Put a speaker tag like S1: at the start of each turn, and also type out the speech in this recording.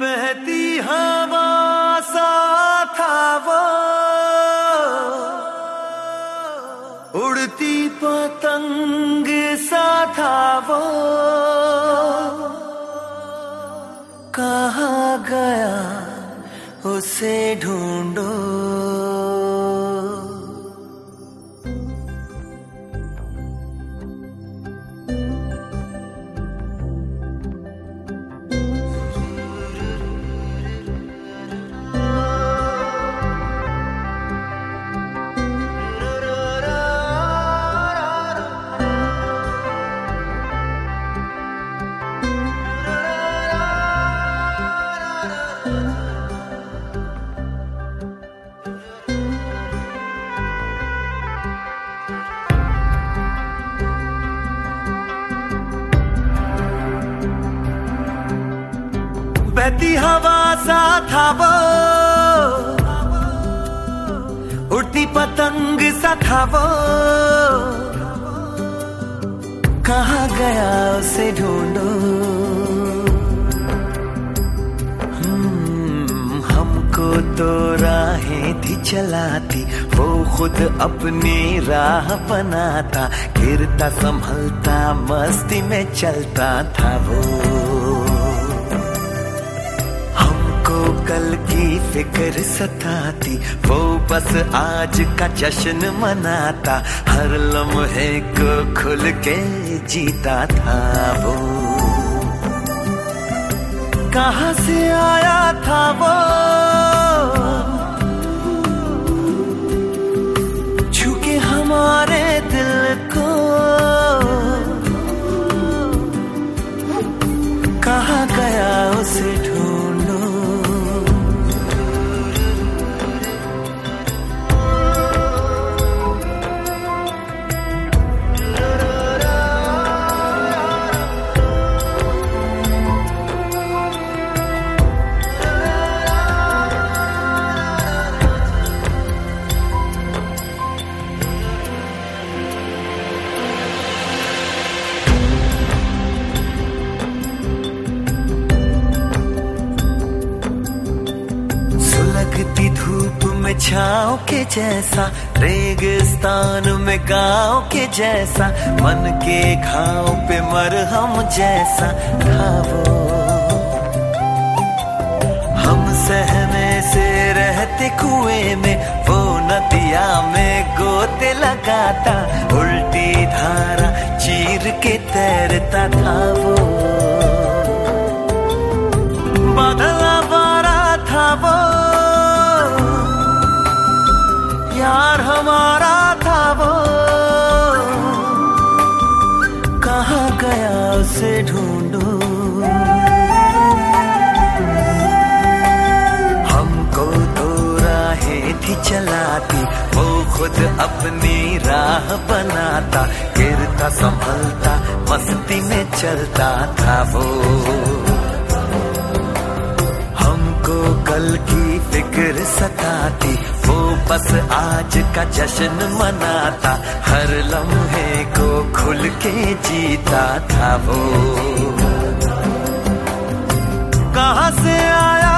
S1: बहती हवा सा था वो। उड़ती पतंग सा था वो। कहा गया उसे ढूंढो। बहती हवा सा था वो उड़ती पतंग सा था वो कहा गया उसे ढूंढो? हम्म, हमको तो राहें थी चलाती वो खुद अपनी राह बनाता गिरता संभलता मस्ती में चलता था वो। कल की फ़िक्र सताती, वो बस आज का जश्न मनाता, हर लम्हे को खुल के जीता था वो। कहाँ से आया था वो? धूप में छाव के जैसा, रेगिस्तान में गाँव के जैसा, मन के घाव पे मरहम जैसा था हम सहने से रहते कुएँ में, वो नदिया में गोते लगाता, उल्टी धारा चीर के तैरता था वो। उसे ढूंढो। हमको तो राहें थी चलाती, वो खुद अपनी राह बनाता, गिरता, संभलता, मस्ती में चलता था वो। हमको कल की फ़िक्र सताती वो बस आज का जश्न मनाता। हर लम्हे को खुल के जीता था वो। कहाँ से आया था